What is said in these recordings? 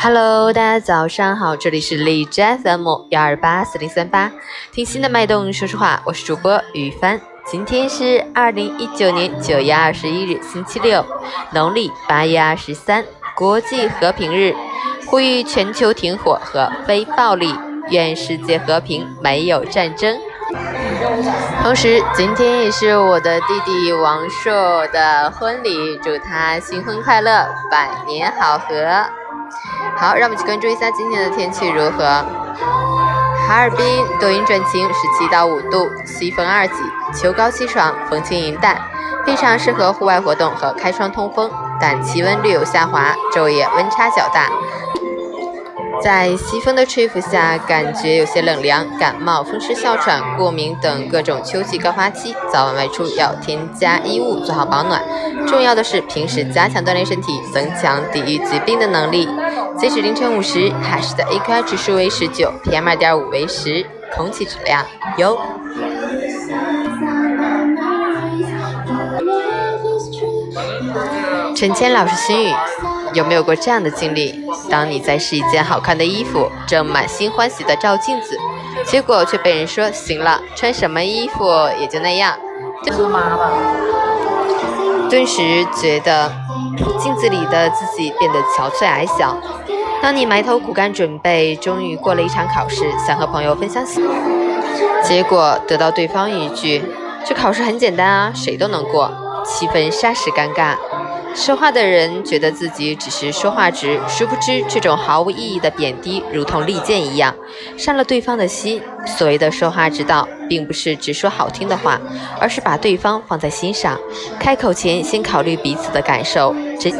Hello，大家早上好，这里是荔枝 FM 幺二八四零三八，听心的脉动，说实话，我是主播雨帆。今天是二零一九年九月二十一日，星期六，农历八月二十三，国际和平日，呼吁全球停火和非暴力，愿世界和平，没有战争。同时，今天也是我的弟弟王硕的婚礼，祝他新婚快乐，百年好合。好，让我们去关注一下今天的天气如何。哈尔滨多云转晴，十七到五度，西风二级，秋高气爽，风轻云淡，非常适合户外活动和开窗通风，但气温略有下滑，昼夜温差较大。在西风的吹拂下，感觉有些冷凉，感冒、风湿、哮喘、过敏等各种秋季高发期，早晚外出要添加衣物，做好保暖。重要的是，平时加强锻炼身体，增强抵御疾病的能力。截止凌晨五时，海市的 AQI 指数为十九，PM 二点五为十，空气质量优。陈谦老师心语。有没有过这样的经历？当你在试一件好看的衣服，正满心欢喜地照镜子，结果却被人说：“行了，穿什么衣服也就那样。”是妈吧。顿时觉得镜子里的自己变得憔悴矮小。当你埋头苦干准备，终于过了一场考试，想和朋友分享喜，结果得到对方一句：“这考试很简单啊，谁都能过。”气氛霎时尴尬。说话的人觉得自己只是说话直，殊不知这种毫无意义的贬低，如同利剑一样，伤了对方的心。所谓的说话之道，并不是只说好听的话，而是把对方放在心上，开口前先考虑彼此的感受。真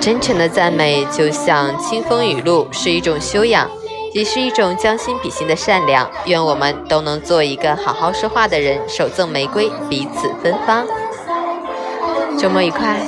真诚的赞美，就像清风雨露，是一种修养，也是一种将心比心的善良。愿我们都能做一个好好说话的人，手赠玫瑰，彼此芬芳。周末愉快。